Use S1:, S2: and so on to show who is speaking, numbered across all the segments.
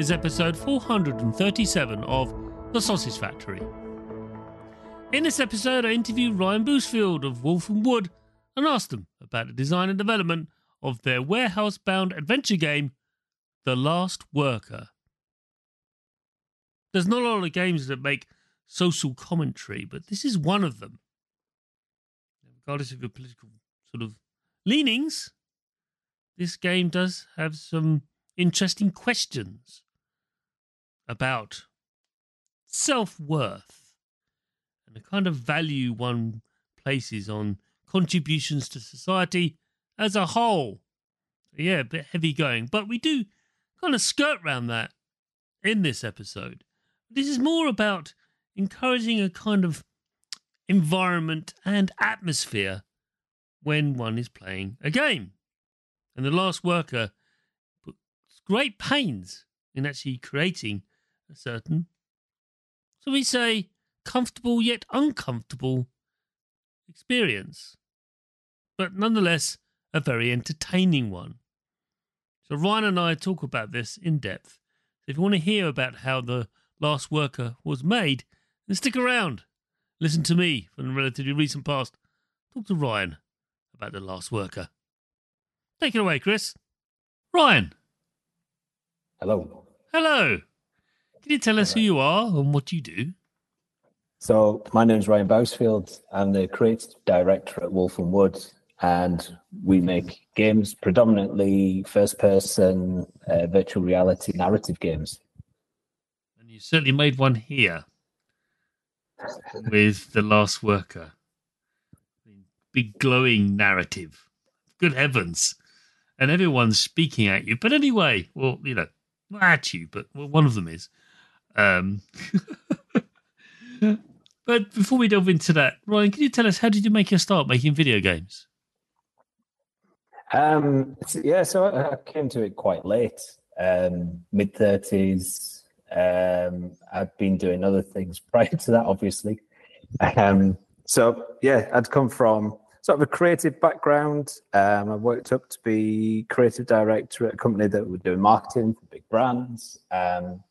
S1: Is episode 437 of The Sausage Factory. In this episode, I interviewed Ryan Bousfield of Wolf and Wood and asked them about the design and development of their warehouse bound adventure game, The Last Worker. There's not a lot of games that make social commentary, but this is one of them. Regardless of your political sort of leanings, this game does have some interesting questions about self worth and the kind of value one places on contributions to society as a whole. Yeah, a bit heavy going, but we do kind of skirt around that in this episode. This is more about encouraging a kind of environment and atmosphere when one is playing a game. And The Last Worker puts great pains in actually creating certain, so we say, comfortable yet uncomfortable experience. But nonetheless, a very entertaining one. So Ryan and I talk about this in depth. So if you want to hear about how the Last Worker was made, then stick around. Listen to me from the relatively recent past. Talk to Ryan about the Last Worker. Take it away, Chris. Ryan.
S2: Hello.
S1: Hello. Can you tell us who you are and what you do?
S2: So my name is Ryan Bousfield. I'm the creative director at Wolf and Wood, and we make games predominantly first-person uh, virtual reality narrative games.
S1: And you certainly made one here with The Last Worker. Big glowing narrative. Good heavens. And everyone's speaking at you. But anyway, well, you know, not at you, but well, one of them is. Um, but before we delve into that, Ryan, can you tell us how did you make your start making video games?
S2: Um, yeah, so I I came to it quite late, um, mid thirties. Um, I'd been doing other things prior to that, obviously. Um, so yeah, I'd come from sort of a creative background. Um, I worked up to be creative director at a company that were doing marketing for big brands. Um,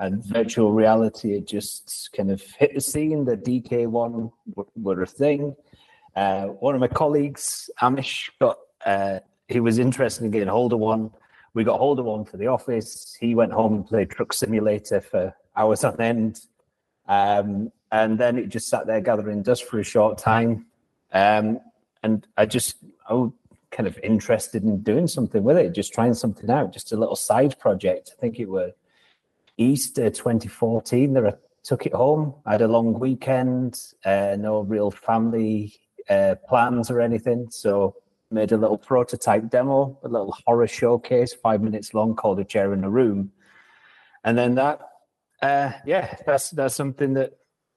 S2: and virtual reality had just kind of hit the scene. The DK1 were a thing. Uh, one of my colleagues, Amish, got uh, he was interested in getting hold of one. We got hold of one for the office. He went home and played Truck Simulator for hours on end. Um, and then it just sat there gathering dust for a short time. Um, and I just, I was kind of interested in doing something with it, just trying something out, just a little side project. I think it was Easter 2014 that I took it home. I had a long weekend, uh, no real family uh, plans or anything. So made a little prototype demo, a little horror showcase, five minutes long, called a chair in a room, and then that, uh, yeah, that's that's something that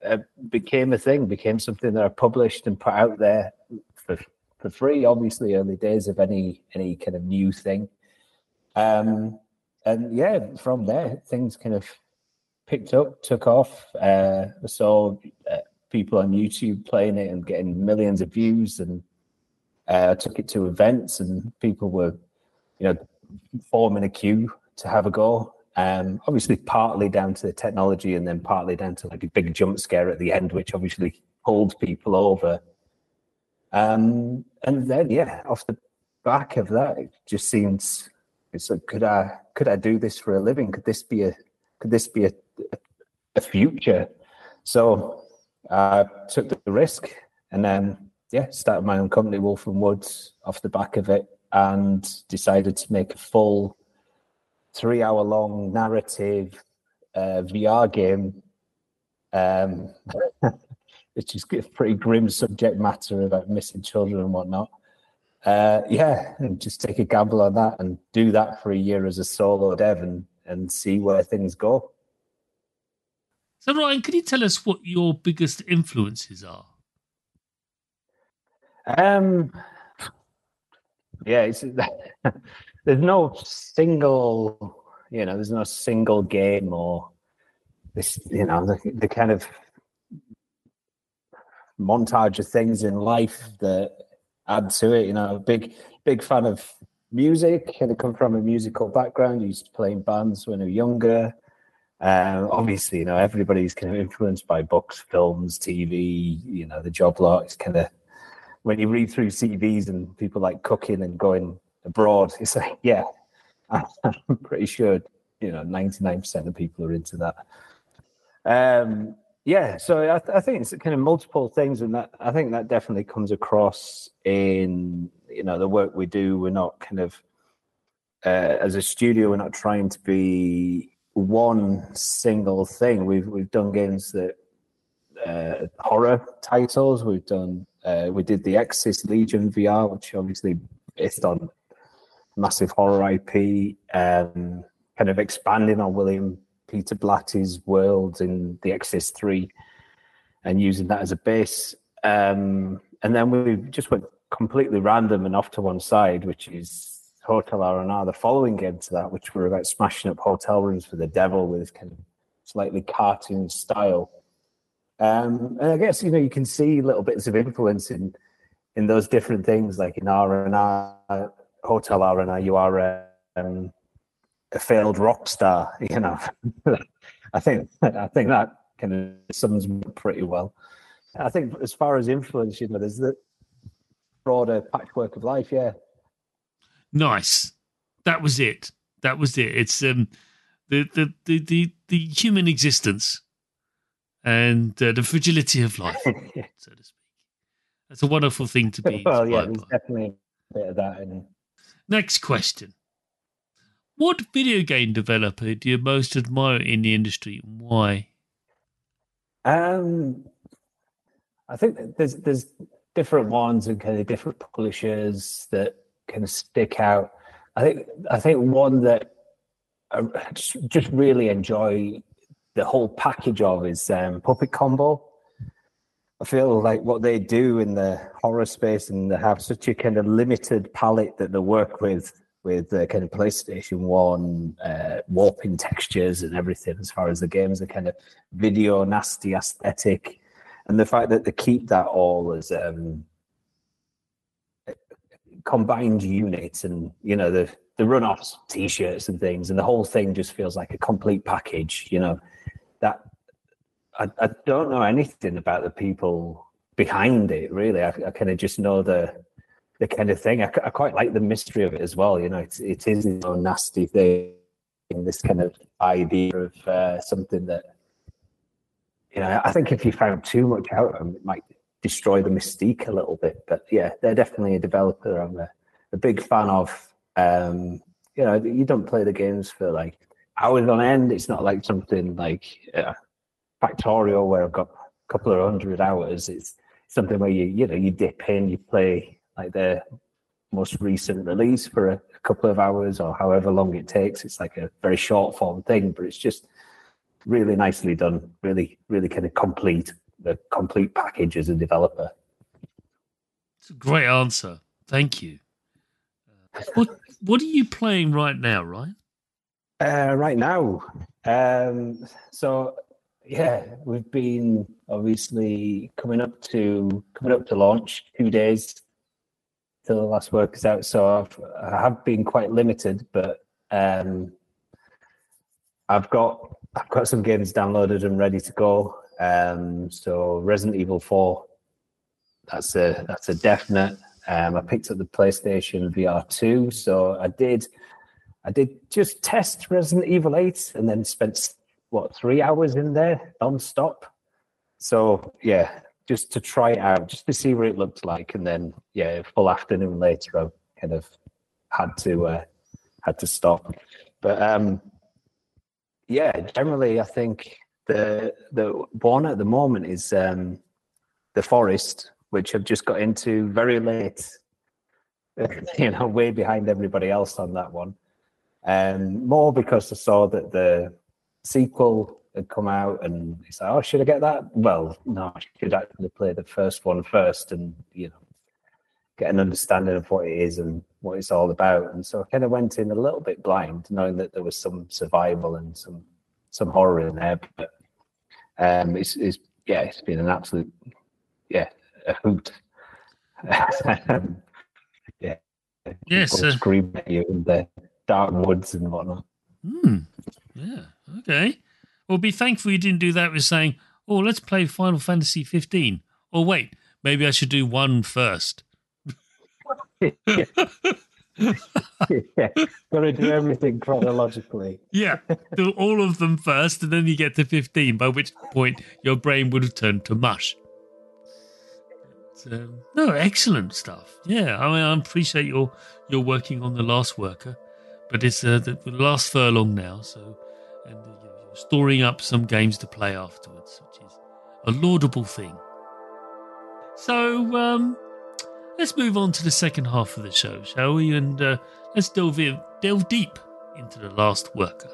S2: uh, became a thing, became something that I published and put out there for for free. Obviously, early days of any any kind of new thing, um, and yeah, from there things kind of picked up, took off. Uh, I saw uh, people on YouTube playing it and getting millions of views and uh, I took it to events, and people were, you know, forming a queue to have a go. Um, obviously, partly down to the technology, and then partly down to like a big jump scare at the end, which obviously pulled people over. Um, and then, yeah, off the back of that, it just seems like, could I could I do this for a living? Could this be a could this be a a future? So I took the risk, and then yeah, started my own company, Wolf and Woods, off the back of it, and decided to make a full three hour long narrative uh, VR game. Um, which is pretty grim subject matter about missing children and whatnot. Uh, yeah, and just take a gamble on that and do that for a year as a solo dev and, and see where things go.
S1: So, Ryan, can you tell us what your biggest influences are?
S2: Um, yeah, it's, there's no single, you know, there's no single game or this, you know, the, the kind of montage of things in life that add to it. You know, big, big fan of music. And I come from a musical background. used to play in bands when I was younger. Um, obviously, you know, everybody's kind of influenced by books, films, TV. You know, the job lot is kind of when you read through CVs and people like cooking and going abroad, it's like, yeah, I'm pretty sure, you know, 99% of people are into that. Um, yeah, so I, th- I, think it's kind of multiple things, and that I think that definitely comes across in you know the work we do. We're not kind of uh, as a studio, we're not trying to be one single thing. We've we've done games that uh, horror titles. We've done uh, we did the Exorcist Legion VR, which obviously based on massive horror IP, um, kind of expanding on William Peter Blatty's world in the Exorcist Three, and using that as a base. Um, and then we just went completely random and off to one side, which is Hotel R&R, the following game to that, which were about smashing up hotel rooms for the devil with kind of slightly cartoon style. Um, and I guess you know you can see little bits of influence in in those different things, like in R and R, Hotel R and R. You are um, a failed rock star. You know, I think I think that kind of sums pretty well. I think as far as influence, you know, there's the broader patchwork of life. Yeah.
S1: Nice. That was it. That was it. It's um the the the the, the human existence and uh, the fragility of life, so to speak. That's a wonderful thing to be.
S2: well, yeah, there's by. definitely a bit of that in
S1: Next question. What video game developer do you most admire in the industry and why?
S2: Um, I think there's there's different ones and kind of different publishers that kind of stick out. I think I think one that I just, really enjoy the whole package of is um, Puppet Combo. I feel like what they do in the horror space and they have such a kind of limited palette that they work with with the kind of PlayStation One uh, warping textures and everything as far as the games are kind of video nasty aesthetic, and the fact that they keep that all as um, combined units and you know the the run-offs, t-shirts and things, and the whole thing just feels like a complete package. You know, that I, I don't know anything about the people behind it really. I, I kind of just know the the kind of thing. I, I, quite like the mystery of it as well. You know, it, it is a nasty thing. This kind of idea of uh, something that you know. I think if you found too much out of them, it might destroy the mystique a little bit. But yeah, they're definitely a developer I'm a, a big fan of. Um, you know, you don't play the games for like hours on end. It's not like something like uh, Factorio where I've got a couple of hundred hours. It's something where you you know you dip in, you play like the most recent release for a, a couple of hours or however long it takes. It's like a very short form thing, but it's just really nicely done. Really, really kind of complete the complete package as a developer.
S1: It's a great answer. Thank you. Uh, what What are you playing right now, Ryan?
S2: Uh, right now, um, so yeah, we've been obviously coming up to coming up to launch two days till the last work is out. So I've I have been quite limited, but um, I've got I've got some games downloaded and ready to go. Um, so Resident Evil Four, that's a that's a definite. Um, I picked up the PlayStation VR two, so I did I did just test Resident Evil Eight, and then spent what three hours in there non-stop. So yeah, just to try it out, just to see what it looked like, and then yeah, full afternoon later, I kind of had to uh, had to stop. But um, yeah, generally, I think the the one at the moment is um, the forest, which I've just got into very late. you know, way behind everybody else on that one. Um, more because I saw that the sequel had come out and he's like, oh, should I get that? Well, no, I should actually play the first one first and, you know, get an understanding of what it is and what it's all about. And so I kind of went in a little bit blind, knowing that there was some survival and some some horror in there. But um, it's, it's yeah, it's been an absolute yeah a hoot. um, yeah,
S1: yes, uh,
S2: scream at you in the dark woods and whatnot.
S1: Hmm. Yeah. Okay. Well, be thankful you didn't do that with saying, "Oh, let's play Final Fantasy 15." Or wait, maybe I should do one first.
S2: yeah. yeah, got to do everything chronologically.
S1: Yeah, do all of them first, and then you get to 15, by which point your brain would have turned to mush. But, um, no, excellent stuff. Yeah, I mean, I appreciate your you're working on the last worker, but it's uh, the, the last furlong now, so and uh, storing up some games to play afterwards, which is a laudable thing. So, um, let's move on to the second half of the show, shall we? And uh, let's delve, in, delve deep into the last worker.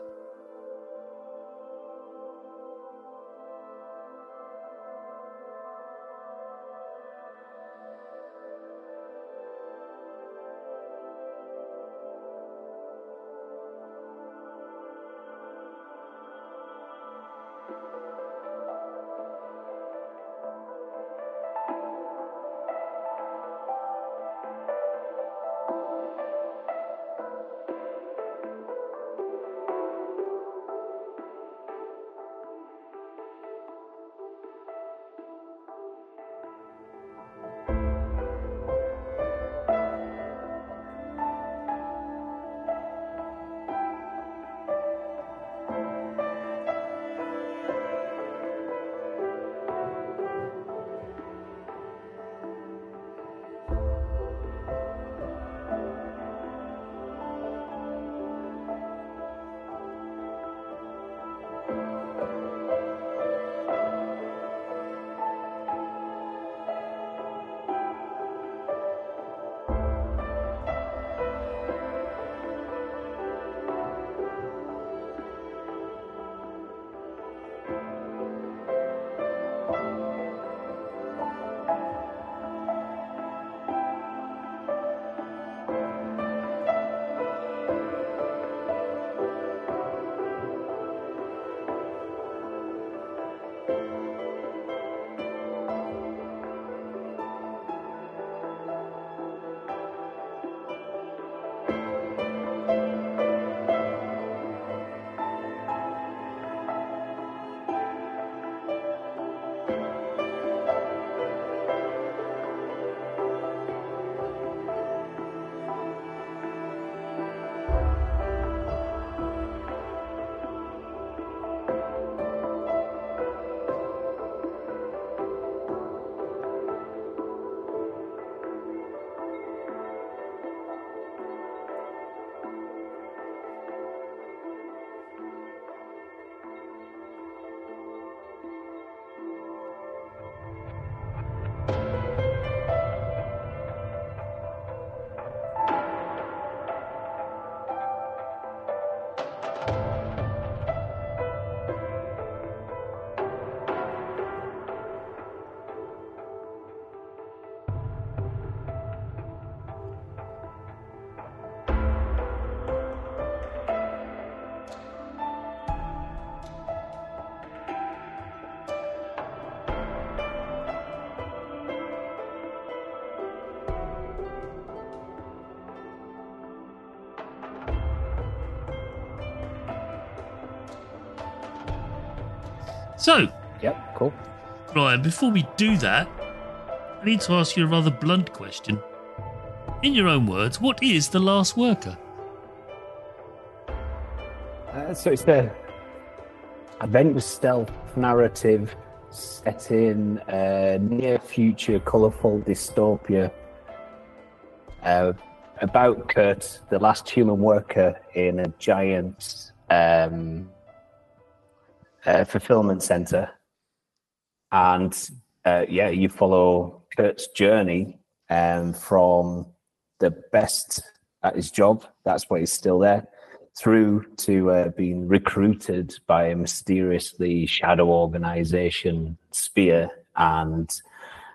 S1: So,
S2: Yep, cool.
S1: Ryan, before we do that, I need to ask you a rather blunt question. In your own words, what is The Last Worker?
S2: Uh, so it's the adventure stealth narrative set in a near future colourful dystopia uh, about Kurt, the last human worker in a giant um, uh, fulfillment center. And uh, yeah, you follow Kurt's journey um, from the best at his job, that's why he's still there, through to uh, being recruited by a mysteriously shadow organization, Spear, and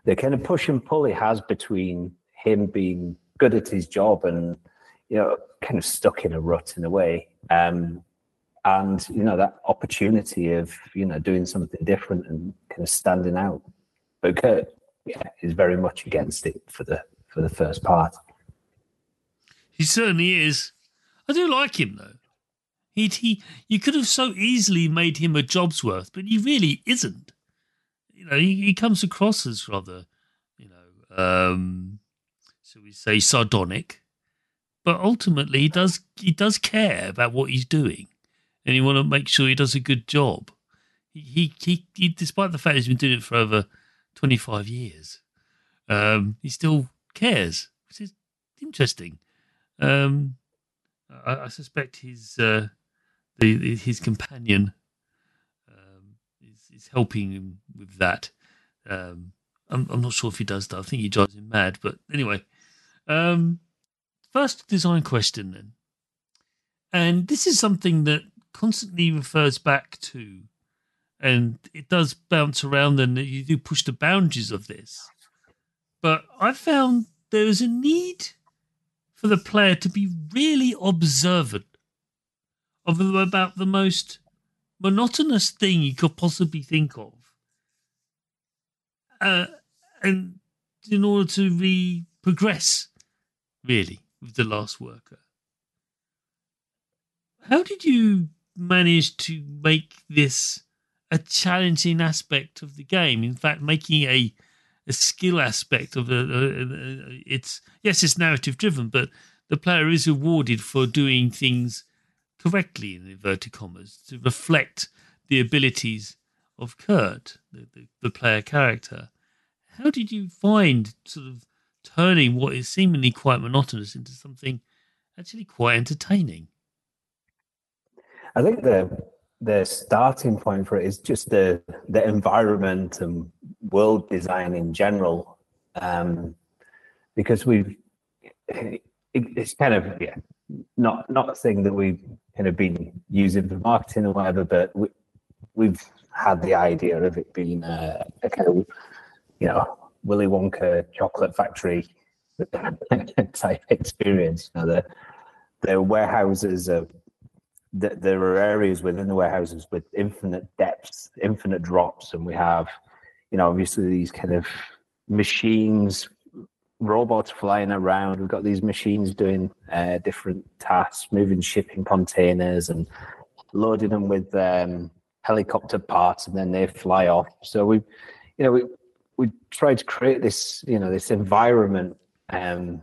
S2: the kind of push and pull he has between him being good at his job and you know kind of stuck in a rut in a way um, and you know that opportunity of you know doing something different and kind of standing out but kurt yeah is very much against it for the for the first part
S1: He certainly is. I do like him though. He, he, you could have so easily made him a job's worth, but he really isn't. You know, he, he comes across as rather, you know, um, so we say sardonic, but ultimately he does he does care about what he's doing, and he want to make sure he does a good job. He, he he despite the fact he's been doing it for over twenty five years, um, he still cares, which is interesting. Um, I, I suspect his uh, the his companion um, is, is helping him with that. Um, I'm, I'm not sure if he does that. I think he drives him mad. But anyway, um, first design question then, and this is something that constantly refers back to, and it does bounce around, and you do push the boundaries of this. But I found there is a need for the player to be really observant of about the most monotonous thing you could possibly think of. Uh, and in order to re progress, really, with the last worker. How did you manage to make this a challenging aspect of the game? In fact, making a a skill aspect of the. It's yes, it's narrative driven, but the player is rewarded for doing things correctly in inverted commas to reflect the abilities of Kurt, the, the, the player character. How did you find sort of turning what is seemingly quite monotonous into something actually quite entertaining?
S2: I think the the starting point for it is just the the environment and world design in general. Um because we've it, it's kind of yeah not not a thing that we've kind of been using for marketing or whatever but we, we've had the idea of it being a, a kind of you know willy wonka chocolate factory type experience. You know the the warehouses are th- there are areas within the warehouses with infinite depths, infinite drops, and we have, you know, obviously these kind of machines, robots flying around. We've got these machines doing uh, different tasks, moving shipping containers and loading them with um, helicopter parts, and then they fly off. So we, you know, we we tried to create this, you know, this environment um,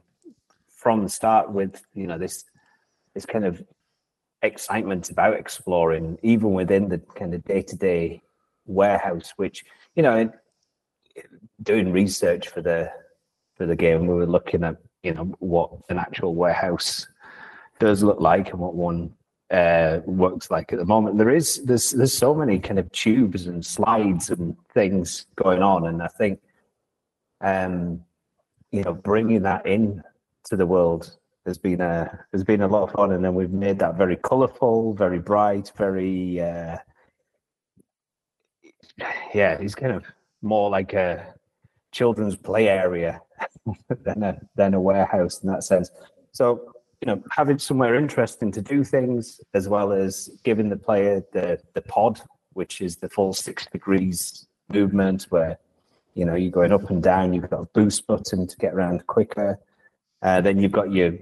S2: from the start with, you know, this this kind of excitement about exploring, even within the kind of day to day warehouse. Which you know, doing research for the for the game, we were looking at you know what an actual warehouse does look like and what one uh, works like at the moment. There is there's there's so many kind of tubes and slides and things going on, and I think um, you know bringing that in to the world has been a has been a lot of fun, and then we've made that very colourful, very bright, very uh, yeah. It's kind of more like a children's play area than a than a warehouse in that sense. So you know, having somewhere interesting to do things, as well as giving the player the the pod, which is the full six degrees movement, where you know you're going up and down. You've got a boost button to get around quicker. Uh, then you've got your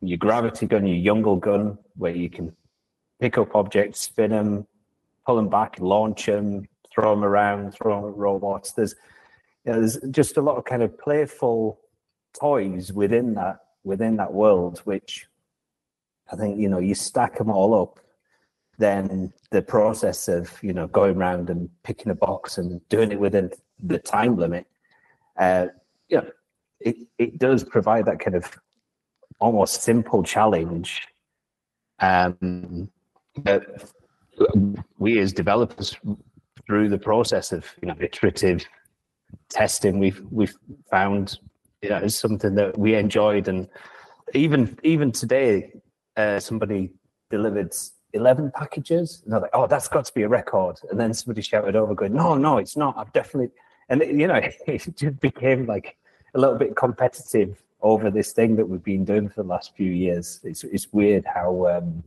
S2: your gravity gun, your Jüngle gun, where you can pick up objects, spin them, pull them back, launch them, throw them around, throw them at robots. There's you know, there's just a lot of kind of playful toys within that within that world, which I think you know you stack them all up. Then the process of you know going around and picking a box and doing it within the time limit, uh, yeah, it it does provide that kind of almost simple challenge. Um, that we as developers, through the process of you know iterative testing, we've we've found you know, is something that we enjoyed. And even even today, uh, somebody delivered 11 packages. And they're like, oh, that's got to be a record. And then somebody shouted over, going, no, no, it's not. I've definitely. And, you know, it just became like a little bit competitive over this thing that we've been doing for the last few years. It's, it's weird how, um,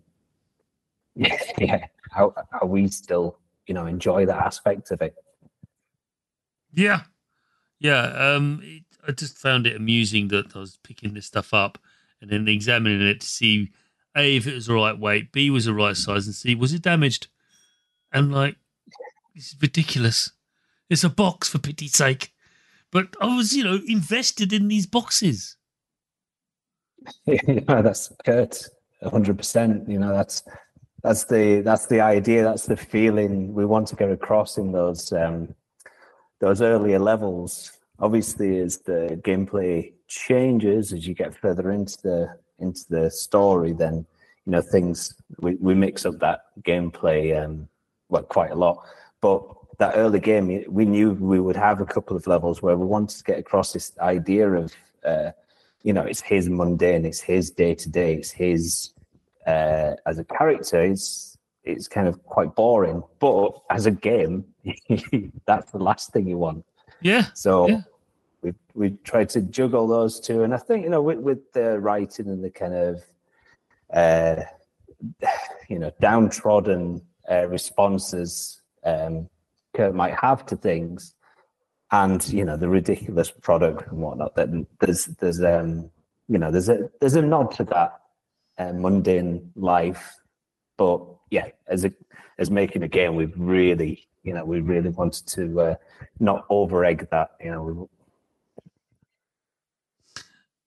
S2: yeah, how, how we still, you know, enjoy that aspect of it.
S1: Yeah. Yeah. Um, it, I just found it amusing that I was picking this stuff up and then examining it to see a if it was the right weight, b was the right size, and c was it damaged. And like, is ridiculous. It's a box for pity's sake. But I was, you know, invested in these boxes.
S2: yeah, that's hundred percent. You know, that's that's the that's the idea. That's the feeling we want to get across in those um, those earlier levels obviously as the gameplay changes as you get further into the into the story then you know things we, we mix up that gameplay um well quite a lot but that early game we knew we would have a couple of levels where we wanted to get across this idea of uh you know it's his mundane it's his day to day it's his uh as a character it's it's kind of quite boring but as a game that's the last thing you want.
S1: Yeah
S2: so
S1: yeah.
S2: we we tried to juggle those two, and I think you know with, with the writing and the kind of uh, you know downtrodden uh, responses um, Kurt might have to things, and you know the ridiculous product and whatnot. Then there's there's um you know there's a there's a nod to that uh, mundane life, but yeah, as a as making a game, we've really you know we really wanted to uh, not over egg that. You know,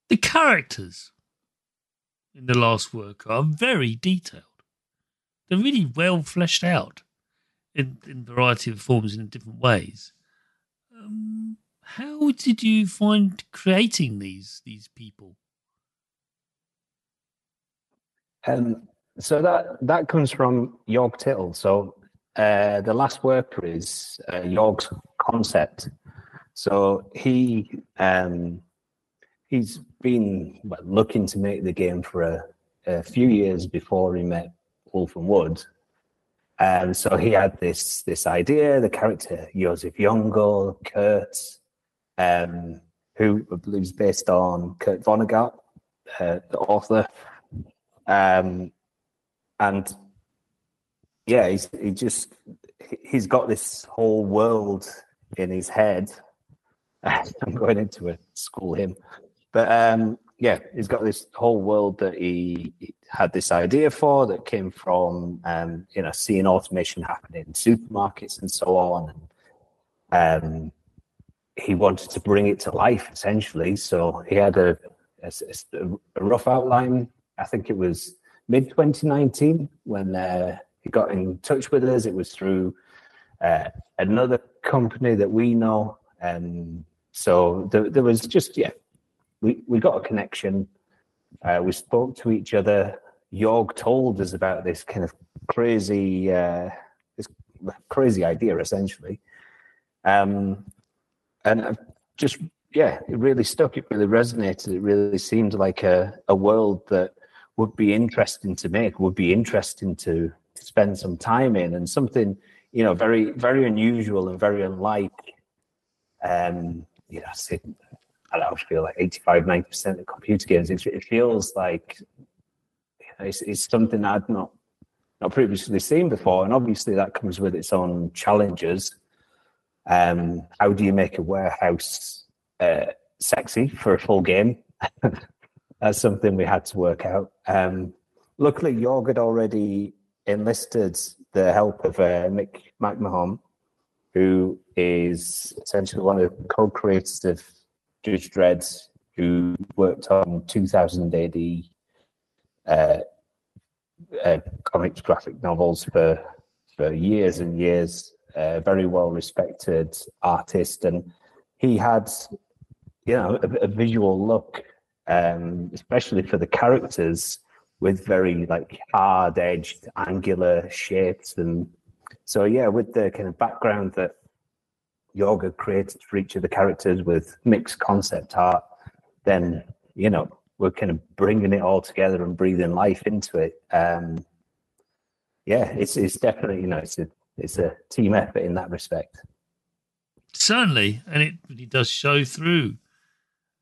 S1: the characters in the last work are very detailed. They're really well fleshed out in, in variety of forms in different ways. Um, how did you find creating these these people?
S2: Um, so that that comes from Jorg Tittel. So uh, the last worker is uh, Jorg's concept. So he um, he's been looking to make the game for a, a, few years before he met Wolf and Wood. And um, so he had this this idea, the character Josef Jüngle, Kurt, um, who is based on Kurt Vonnegut, uh, the author. Um, and yeah, he's he just he's got this whole world in his head. I'm going into a school him, But um, yeah, he's got this whole world that he, had this idea for that came from um, you know seeing automation happen in supermarkets and so on. And um, he wanted to bring it to life essentially. So he had a, a, a rough outline. I think it was mid 2019 when uh, he got in touch with us. It was through uh, another company that we know. And so there was just, yeah, we, we got a connection. Uh, we spoke to each other. Jorg told us about this kind of crazy, uh, this crazy idea, essentially. Um, and just, yeah, it really stuck. It really resonated. It really seemed like a, a world that would be interesting to make, would be interesting to, to spend some time in, and something, you know, very, very unusual and very unlike um, you know, I feel like 85, 90% of computer games, it, it feels like it's, it's, something I'd not not previously seen before. And obviously that comes with its own challenges. Um, how do you make a warehouse uh, sexy for a full game? That's something we had to work out. Um, luckily, Jorg had already enlisted the help of uh, Mick McMahon, who is essentially one of the co-creators of Judge Dredd, who worked on 2000 AD uh, uh, comics, graphic novels for for years and years. Uh, very well respected artist, and he had, you know, a, a visual look, um, especially for the characters, with very like hard edged, angular shapes, and so yeah, with the kind of background that Jorg created for each of the characters with mixed concept art, then you know we're kind of bringing it all together and breathing life into it. Um, yeah, it's it's definitely you know it's a it's a team effort in that respect.
S1: Certainly, and it really does show through.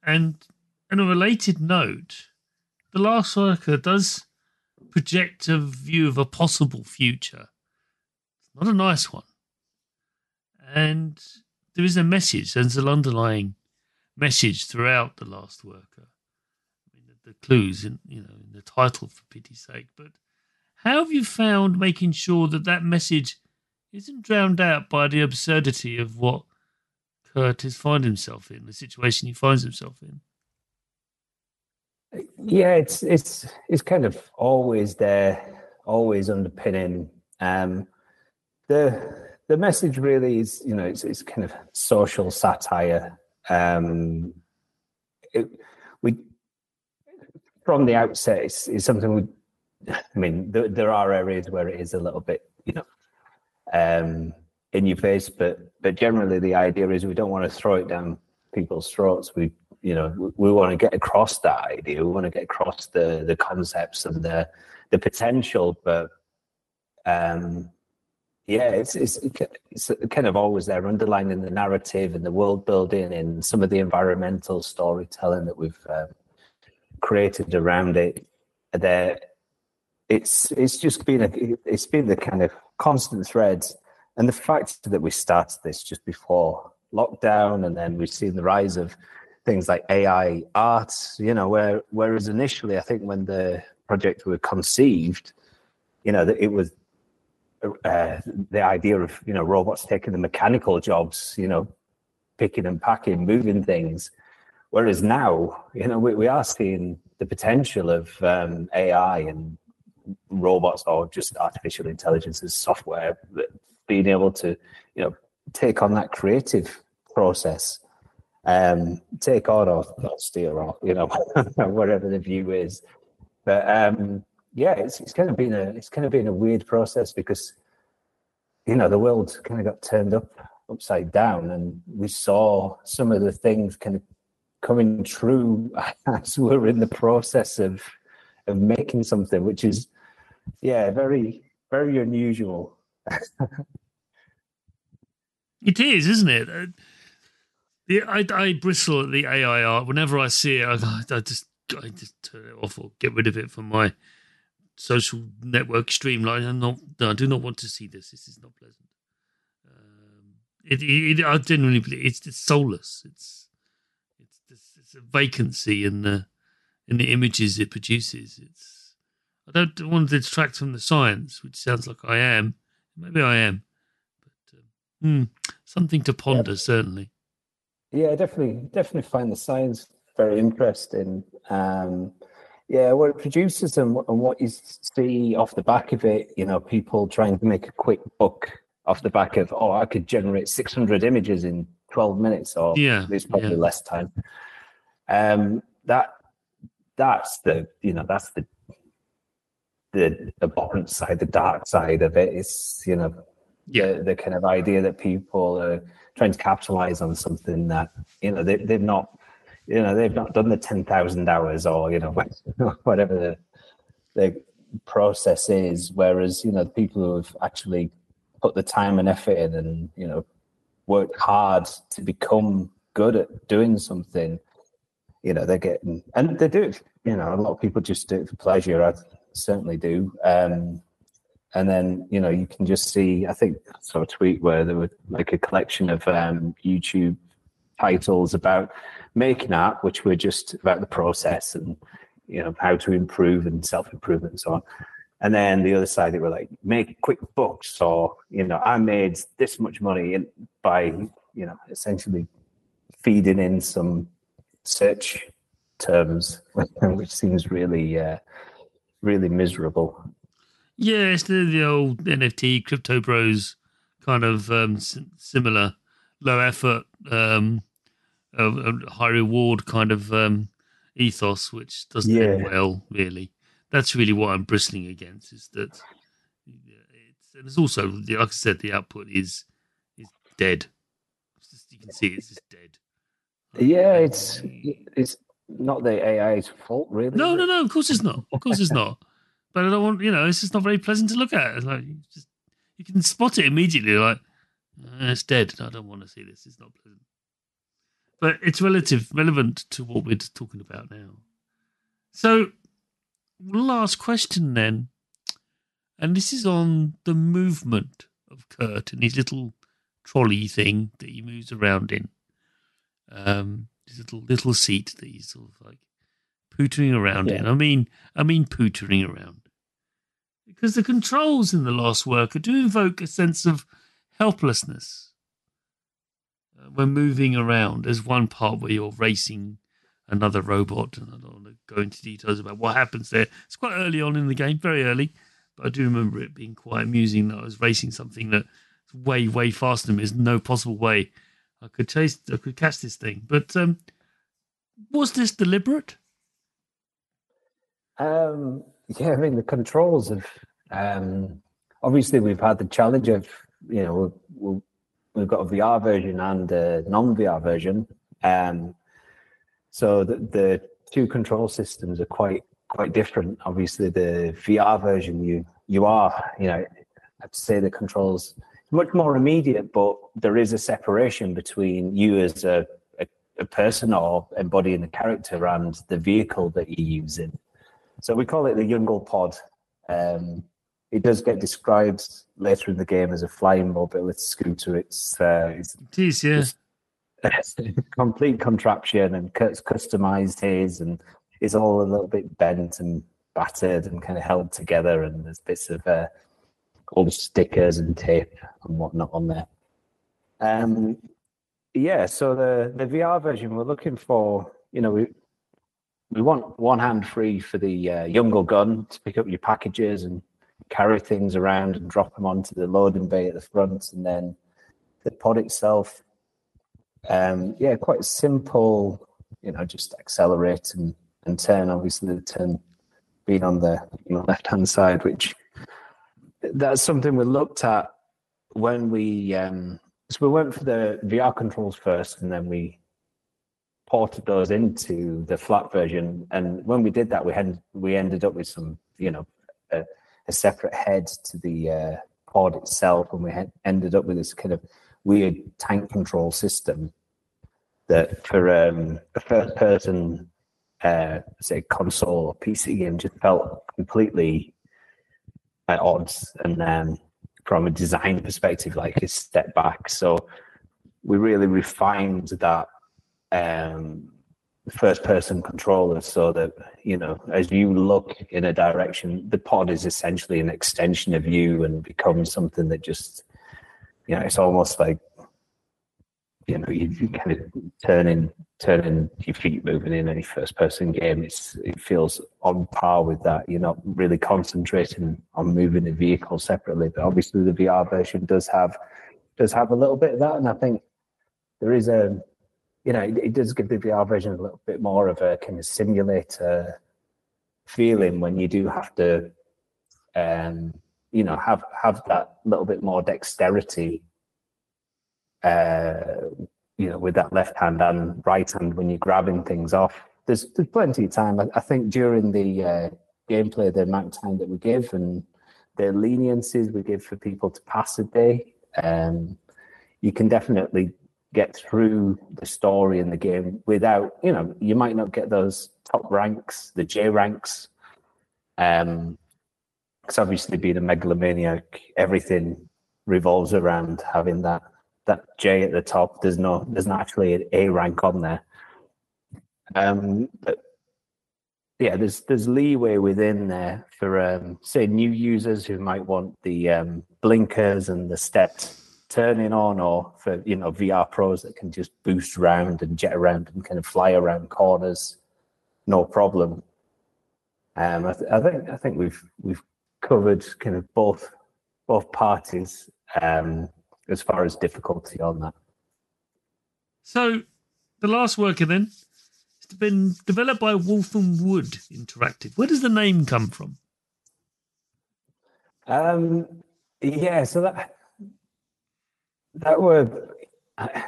S1: And on a related note, the Last Worker does project a view of a possible future. It's not a nice one, and there is a message. There's an underlying message throughout the Last Worker the clues in you know in the title for pity's sake. But how have you found making sure that that message isn't drowned out by the absurdity of what Curtis finds himself in, the situation he finds himself in?
S2: Yeah, it's it's it's kind of always there, always underpinning. Um, the the message really is, you know, it's, it's kind of social satire. Um, it, we from the outset, it's, it's something we. I mean, there, there, are areas where it is a little bit, you know, um, in your face, but but generally the idea is we don't want to throw it down people's throats. We, you know, we, we want to get across that idea. We want to get across the the concepts and the the potential, but um, yeah, it's, it's it's kind of always there, underlining the narrative and the world building and some of the environmental storytelling that we've um, created around it. There it's it's just been a it's been the kind of constant thread. And the fact that we started this just before lockdown and then we've seen the rise of things like ai art you know where whereas initially i think when the project were conceived you know that it was uh, the idea of you know robots taking the mechanical jobs you know picking and packing moving things Whereas now, you know, we, we are seeing the potential of um, AI and robots or just artificial intelligence as software being able to, you know, take on that creative process, um, take on or not steer or, you know, whatever the view is. But um, yeah, it's, it's kind of been a it's kind of been a weird process because you know the world kind of got turned up upside down and we saw some of the things kind of coming true as we're in the process of of making something, which is yeah, very very unusual.
S1: it is, isn't it? Uh, the, I, I bristle at the AI art whenever I see it. I, I just I just turn it off or get rid of it from my social network streamline. I'm not. No, I do not want to see this. This is not pleasant. Um, it, it, I genuinely believe it's, it's soulless. It's a vacancy in the in the images it produces. It's I don't want to distract from the science, which sounds like I am. Maybe I am, but um, hmm, something to ponder yeah. certainly.
S2: Yeah, definitely, definitely find the science very interesting. Um, yeah, what it produces and, and what you see off the back of it, you know, people trying to make a quick buck off the back of, oh, I could generate 600 images in 12 minutes, or yeah, it's probably yeah. less time. Um, that that's the you know that's the the abhorrent side, the dark side of it. It's you know yeah. the, the kind of idea that people are trying to capitalize on something that you know they, they've not you know they've not done the 10,000 hours or you know whatever the the process is whereas you know the people who have actually put the time and effort in and you know worked hard to become good at doing something you know, they're getting, and they do it, you know, a lot of people just do it for pleasure. I certainly do. Um, and then, you know, you can just see, I think I saw a tweet where there was like a collection of um, YouTube titles about making art, which were just about the process and, you know, how to improve and self improvement and so on. And then the other side, they were like, make quick bucks, or you know, I made this much money by you know essentially feeding in some search terms, which seems really, uh, really miserable.
S1: Yeah, it's the, the old NFT crypto bros kind of um, similar low effort, um, high reward kind of um, ethos, which doesn't yeah. end well, really. That's really what I'm bristling against. Is that it's and it's also like I said, the output is is dead. Just, you can see it's just dead.
S2: Yeah, it's it's not the AI's fault, really.
S1: No, no, no. Of course it's not. Of course it's not. But I don't want you know. It's just not very pleasant to look at. It's like you just you can spot it immediately. Like uh, it's dead. I don't want to see this. It's not pleasant. But it's relative, relevant to what we're talking about now. So, last question then, and this is on the movement of Kurt and his little trolley thing that he moves around in. Um, his little little seat that he's sort of like pootering around yeah. in. I mean, I mean pootering around because the controls in the Last Worker do invoke a sense of helplessness when moving around. There's one part where you're racing another robot, and I don't want to go into details about what happens there. It's quite early on in the game, very early, but I do remember it being quite amusing that I was racing something that's way, way faster than me. There's no possible way I could chase, I could catch this thing. But um, was this deliberate?
S2: Um, yeah, I mean the controls of um, obviously we've had the challenge of you know we we've got a VR version and a non-VR version, um, so the, the two control systems are quite quite different. Obviously, the VR version you you are you know I'd say the controls much more immediate, but there is a separation between you as a, a, a person or embodying the character and the vehicle that you're using. So we call it the Jüngle Pod. Um, it does get described later in the game as a flying mobility scooter. It's uh, it's,
S1: it is, yeah.
S2: It's complete contraption and it's customized his and it's all a little bit bent and battered and kind of held together and there's bits of uh, all the stickers and tape and whatnot on there. Um, yeah, so the the VR version we're looking for, you know, we we want one hand free for the uh, Jüngle gun to pick up your packages and carry things around and drop them onto the loading bay at the front, and then the pod itself. Um, yeah, quite simple. You know, just accelerate and, and turn. Obviously, the turn being on the you know, left hand side, which that's something we looked at when we um, so we went for the VR controls first, and then we ported those into the flat version. And when we did that, we had we ended up with some, you know, a, a separate head to the uh, pod itself, and we had ended up with this kind of weird tank control system that for um, a first person, uh, say console or PC game, just felt completely at odds. And then from a design perspective, like a step back. So we really refined that um, first person controller so that you know as you look in a direction the pod is essentially an extension of you and becomes something that just you know it's almost like you know you, you kind of turning turning your feet moving in any first person game. It's it feels on par with that. You're not really concentrating on moving the vehicle separately but obviously the vr version does have does have a little bit of that and i think there is a you know, it, it, does give the VR version a little bit more of a kind of simulator feeling when you do have to, um, you know, have have that little bit more dexterity, uh, you know, with that left hand and right hand when you're grabbing things off. There's there's plenty of time. I, I think during the uh, gameplay, the amount of time that we give and the leniencies we give for people to pass a day, um, you can definitely get through the story in the game without, you know, you might not get those top ranks, the J ranks. Um, because obviously being a megalomaniac, everything revolves around having that that J at the top. There's no, there's not actually an A rank on there. Um, but yeah, there's there's leeway within there for um, say new users who might want the um, blinkers and the stepped turning on, or for you know VR pros that can just boost around and jet around and kind of fly around corners, no problem. Um, I, th- I think I think we've we've covered kind of both both parties um, as far as difficulty on that.
S1: So, the last worker then it's been developed by Wolf and Wood Interactive. Where does the name come from?
S2: Um, yeah, so that that were I,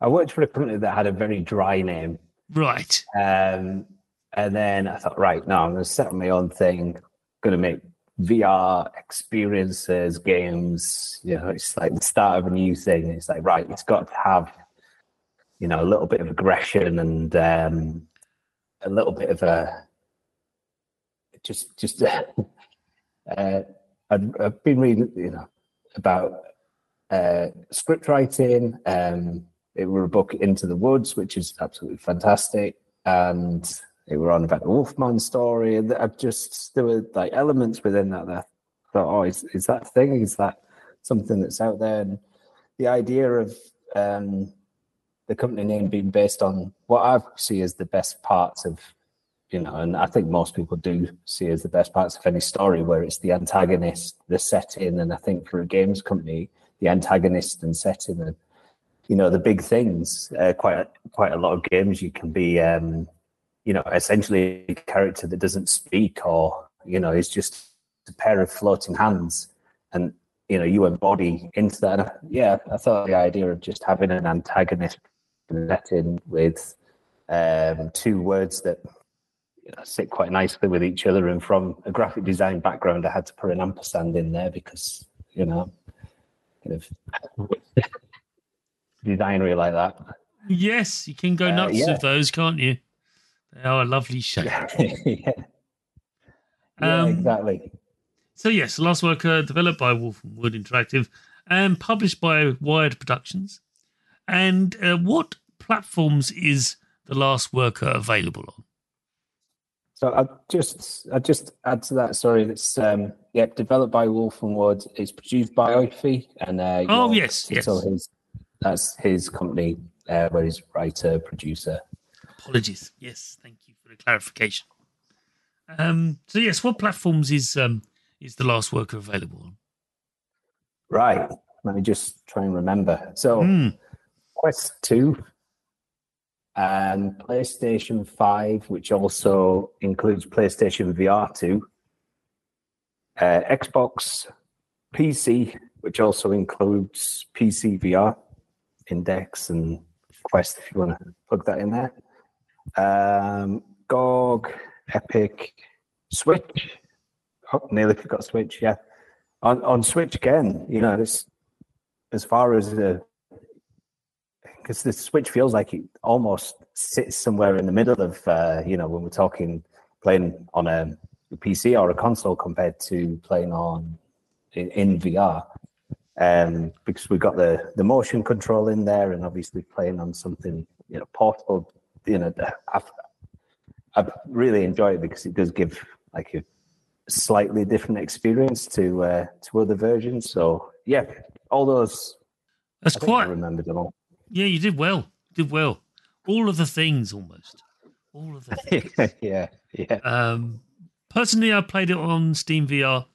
S2: I, worked for a company that had a very dry name,
S1: right?
S2: Um, and then I thought, right, now I'm going to set up my own thing. Going to make VR experiences, games. You know, it's like the start of a new thing. It's like, right, it's got to have, you know, a little bit of aggression and um, a little bit of a just, just. uh, I've, I've been reading, you know, about uh, script writing. Um, it were a book Into the Woods, which is absolutely fantastic, and they were on about the Wolfman story, and I just there were like elements within that that I thought, oh, is is that thing? Is that something that's out there? And the idea of um, the company name being based on what I see as the best parts of, you know, and I think most people do see as the best parts of any story, where it's the antagonist, the setting, and I think for a games company, the antagonist and setting and you know the big things. Uh, quite quite a lot of games you can be. Um, you know, essentially a character that doesn't speak or, you know, is just a pair of floating hands. And, you know, you embody into that. Yeah, I thought the idea of just having an antagonist let in with um, two words that you know, sit quite nicely with each other. And from a graphic design background, I had to put an ampersand in there because, you know, kind of designery like that.
S1: Yes, you can go uh, nuts uh, yeah. with those, can't you? Oh, a lovely shape.
S2: yeah. yeah um, exactly.
S1: So yes, the Last Worker developed by Wolf and Wood Interactive and published by Wired Productions. And uh, what platforms is The Last Worker available on?
S2: So I just I just add to that. Sorry, it's um yeah developed by Wolf and Wood. It's produced by Oiffy and uh,
S1: oh yes, yes,
S2: his, that's his company uh, where he's writer producer
S1: Apologies. Yes, thank you for the clarification. Um, so yes, what platforms is um, is the last worker available on?
S2: Right. Let me just try and remember. So mm. Quest Two, and PlayStation Five, which also includes PlayStation VR Two, uh, Xbox, PC, which also includes PC VR, Index, and Quest. If you want to plug that in there um, GOG, Epic, Switch. Oh, nearly forgot Switch. Yeah, on on Switch again. You know, this as far as the because the Switch feels like it almost sits somewhere in the middle of uh, you know when we're talking playing on a PC or a console compared to playing on in, in VR. Um, because we've got the the motion control in there, and obviously playing on something you know portable you know, I've, I've really enjoyed it because it does give like a slightly different experience to uh, to other versions. So yeah, all those.
S1: That's
S2: I
S1: quite.
S2: I remembered them all.
S1: Yeah, you did well. Did well. All of the things, almost. All of the things.
S2: yeah, yeah.
S1: Um, personally, I played it on Steam VR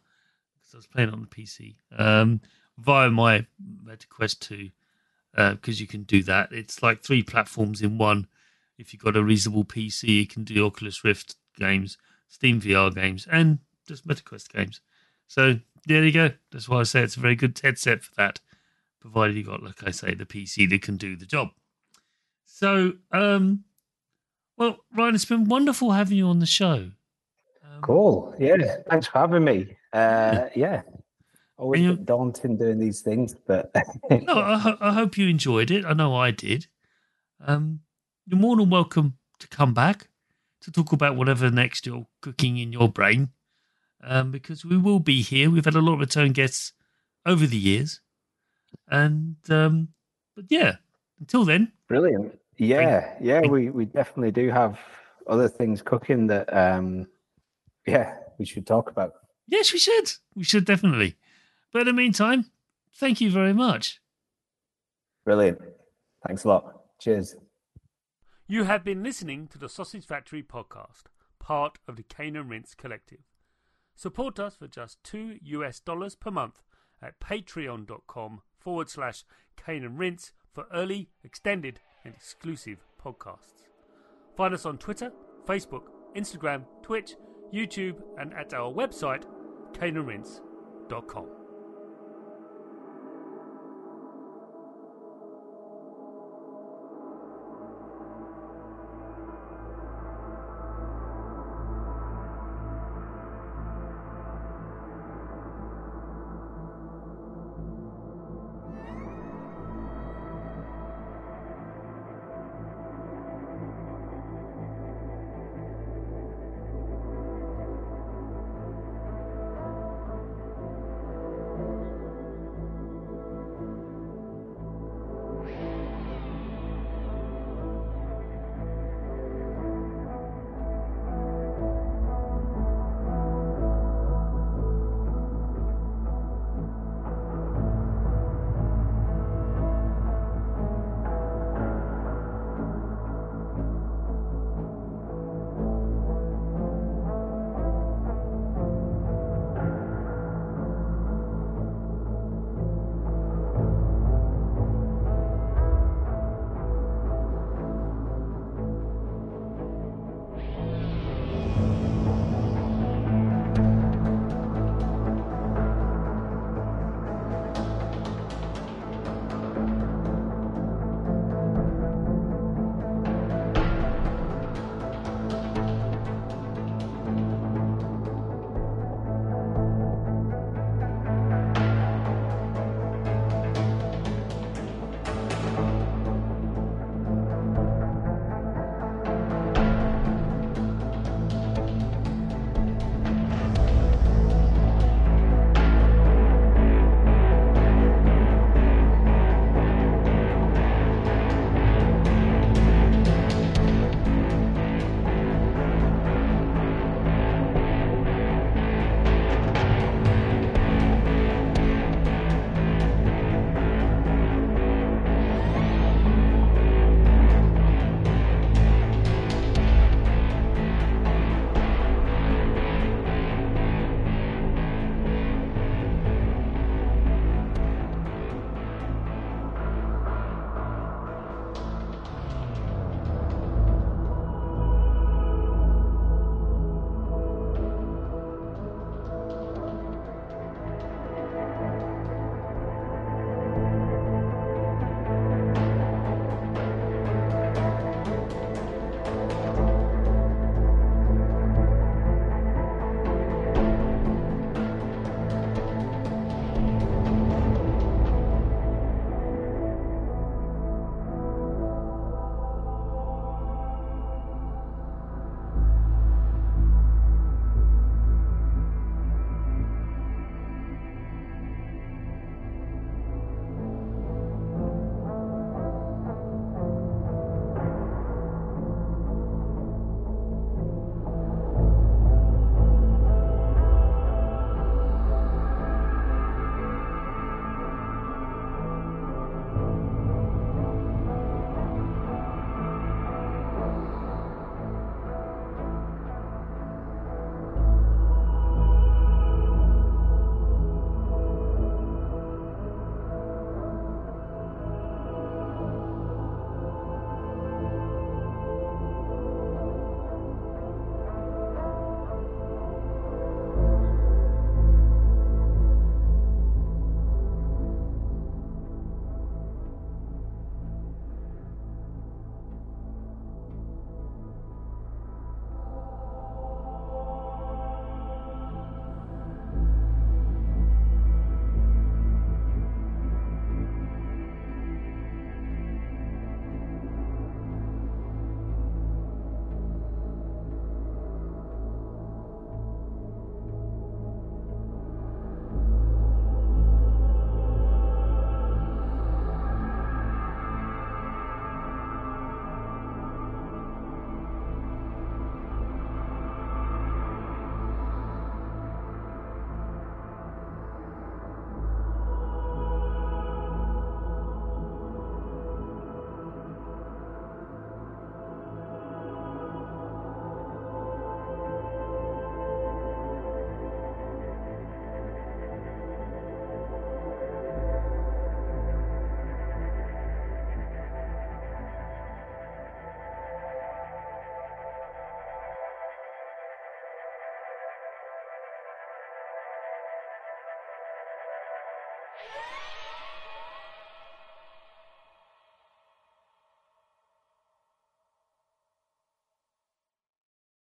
S1: because I was playing it on the PC um, via my MetaQuest 2 because uh, you can do that. It's like three platforms in one if you've got a reasonable PC, you can do Oculus Rift games, Steam VR games, and just MetaQuest games. So there you go. That's why I say it's a very good headset for that, provided you got, like I say, the PC that can do the job. So, um, well, Ryan, it's been wonderful having you on the show.
S2: Um, cool. Yeah. Thanks for having me. Uh, yeah. Always you, daunting doing these things, but
S1: no, I, I, hope you enjoyed it. I know I did. Um, you're more than welcome to come back to talk about whatever next you're cooking in your brain, um, because we will be here. We've had a lot of return guests over the years, and um, but yeah, until then,
S2: brilliant. Yeah, yeah, we we definitely do have other things cooking that um yeah we should talk about.
S1: Yes, we should. We should definitely. But in the meantime, thank you very much.
S2: Brilliant. Thanks a lot. Cheers.
S1: You have been listening to the Sausage Factory podcast, part of the Cane and Rinse Collective. Support us for just two US dollars per month at patreon.com forward slash Cane and Rinse for early, extended, and exclusive podcasts. Find us on Twitter, Facebook, Instagram, Twitch, YouTube, and at our website, caneandrinse.com.